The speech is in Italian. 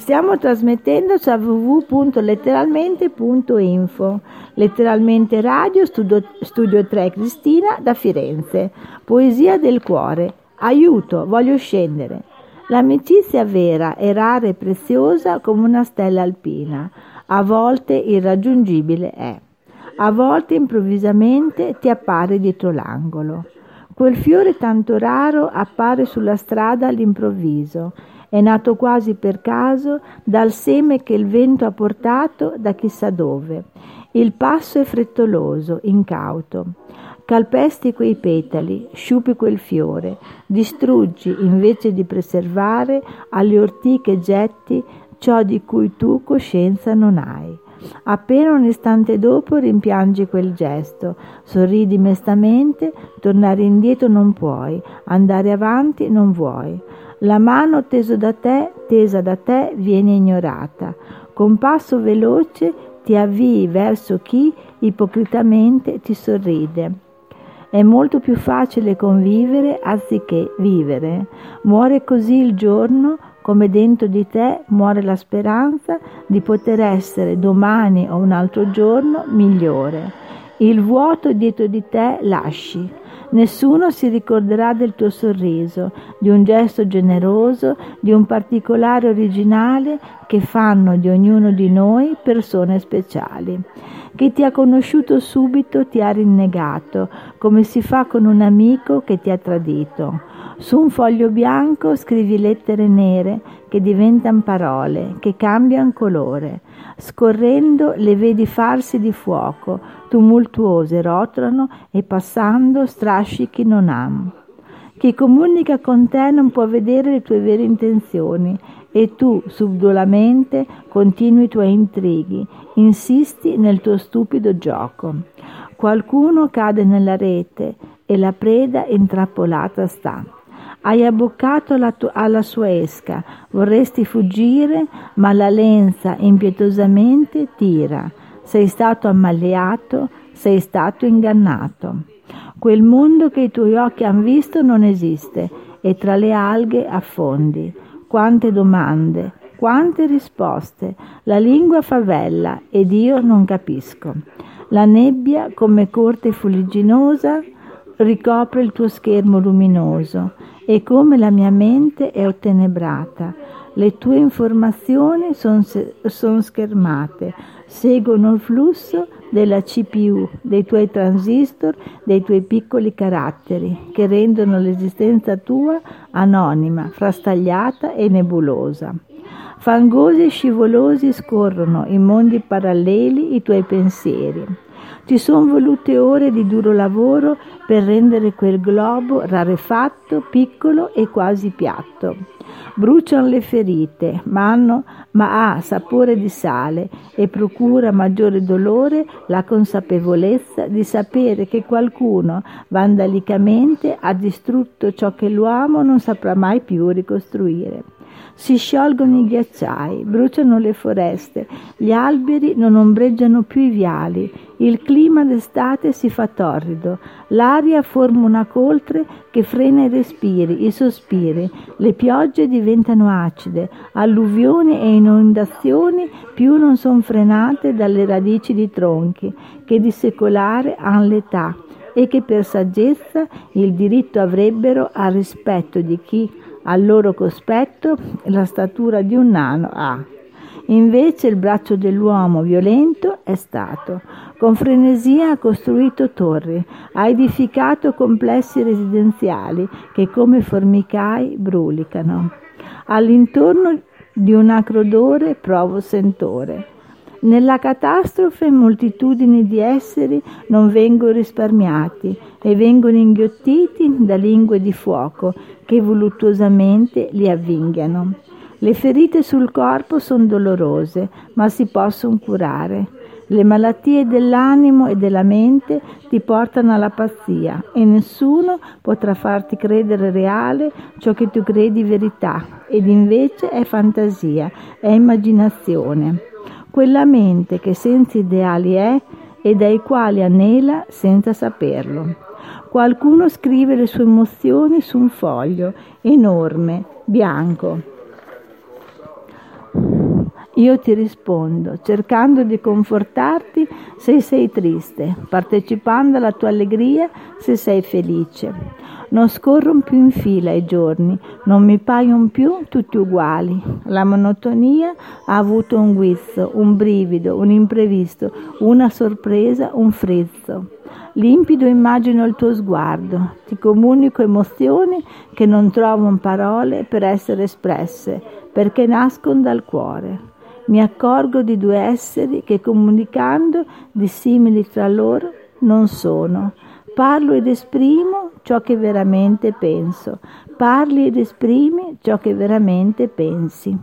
Stiamo trasmettendo su www.letteralmente.info. Letteralmente radio, studio, studio 3 Cristina da Firenze. Poesia del cuore. Aiuto, voglio scendere. L'amicizia vera è rara e preziosa come una stella alpina. A volte irraggiungibile è. A volte improvvisamente ti appare dietro l'angolo. Quel fiore tanto raro appare sulla strada all'improvviso è nato quasi per caso dal seme che il vento ha portato da chissà dove. Il passo è frettoloso, incauto. Calpesti quei petali, sciupi quel fiore, distruggi invece di preservare alle ortiche getti ciò di cui tu coscienza non hai. Appena un istante dopo rimpiangi quel gesto, sorridi mestamente, tornare indietro non puoi, andare avanti non vuoi. La mano teso da te, tesa da te viene ignorata. Con passo veloce ti avvii verso chi ipocritamente ti sorride. È molto più facile convivere anziché vivere. Muore così il giorno come dentro di te muore la speranza di poter essere domani o un altro giorno migliore. Il vuoto dietro di te lasci. Nessuno si ricorderà del tuo sorriso, di un gesto generoso, di un particolare originale che fanno di ognuno di noi persone speciali. Chi ti ha conosciuto subito ti ha rinnegato, come si fa con un amico che ti ha tradito. Su un foglio bianco scrivi lettere nere che diventano parole, che cambiano colore. Scorrendo le vedi farsi di fuoco, tumultuose rotolano e passando strascichi non hanno. Chi comunica con te non può vedere le tue vere intenzioni e tu subdolamente continui i tuoi intrighi, insisti nel tuo stupido gioco. Qualcuno cade nella rete e la preda intrappolata sta. Hai abboccato alla, tu- alla sua esca, vorresti fuggire, ma la lenza impietosamente tira. Sei stato ammaliato, sei stato ingannato. Quel mondo che i tuoi occhi hanno visto non esiste e tra le alghe affondi. Quante domande, quante risposte. La lingua favella ed io non capisco. La nebbia, come corte fuligginosa, ricopre il tuo schermo luminoso e come la mia mente è ottenebrata. Le tue informazioni sono son schermate, seguono il flusso della CPU, dei tuoi transistor, dei tuoi piccoli caratteri, che rendono l'esistenza tua anonima, frastagliata e nebulosa. Fangosi e scivolosi scorrono in mondi paralleli i tuoi pensieri. Ci sono volute ore di duro lavoro per rendere quel globo rarefatto, piccolo e quasi piatto. Bruciano le ferite, ma, hanno, ma ha sapore di sale e procura maggiore dolore la consapevolezza di sapere che qualcuno vandalicamente ha distrutto ciò che l'uomo non saprà mai più ricostruire. Si sciolgono i ghiacciai, bruciano le foreste, gli alberi non ombreggiano più i viali, il clima d'estate si fa torrido, l'aria forma una coltre che frena i respiri, i sospiri, le piogge diventano acide, alluvioni e inondazioni più non sono frenate dalle radici di tronchi che di secolare hanno l'età e che per saggezza il diritto avrebbero al rispetto di chi al loro cospetto la statura di un nano ha. Invece il braccio dell'uomo violento è stato. Con frenesia ha costruito torri, ha edificato complessi residenziali che come formicai brulicano. All'intorno di un acrodore provo sentore. Nella catastrofe moltitudini di esseri non vengono risparmiati e vengono inghiottiti da lingue di fuoco che voluttuosamente li avvinghiano. Le ferite sul corpo sono dolorose, ma si possono curare. Le malattie dell'animo e della mente ti portano alla pazzia e nessuno potrà farti credere reale ciò che tu credi verità ed invece è fantasia, è immaginazione quella mente che senza ideali è e dai quali anela senza saperlo. Qualcuno scrive le sue emozioni su un foglio enorme, bianco. Io ti rispondo, cercando di confortarti se sei triste, partecipando alla tua allegria se sei felice. Non scorrono più in fila i giorni, non mi paiono più tutti uguali. La monotonia ha avuto un guizzo, un brivido, un imprevisto, una sorpresa, un frizzo. Limpido immagino il tuo sguardo, ti comunico emozioni che non trovano parole per essere espresse, perché nascono dal cuore. Mi accorgo di due esseri che comunicando dissimili tra loro non sono. Parlo ed esprimo ciò che veramente penso. Parli ed esprimi ciò che veramente pensi.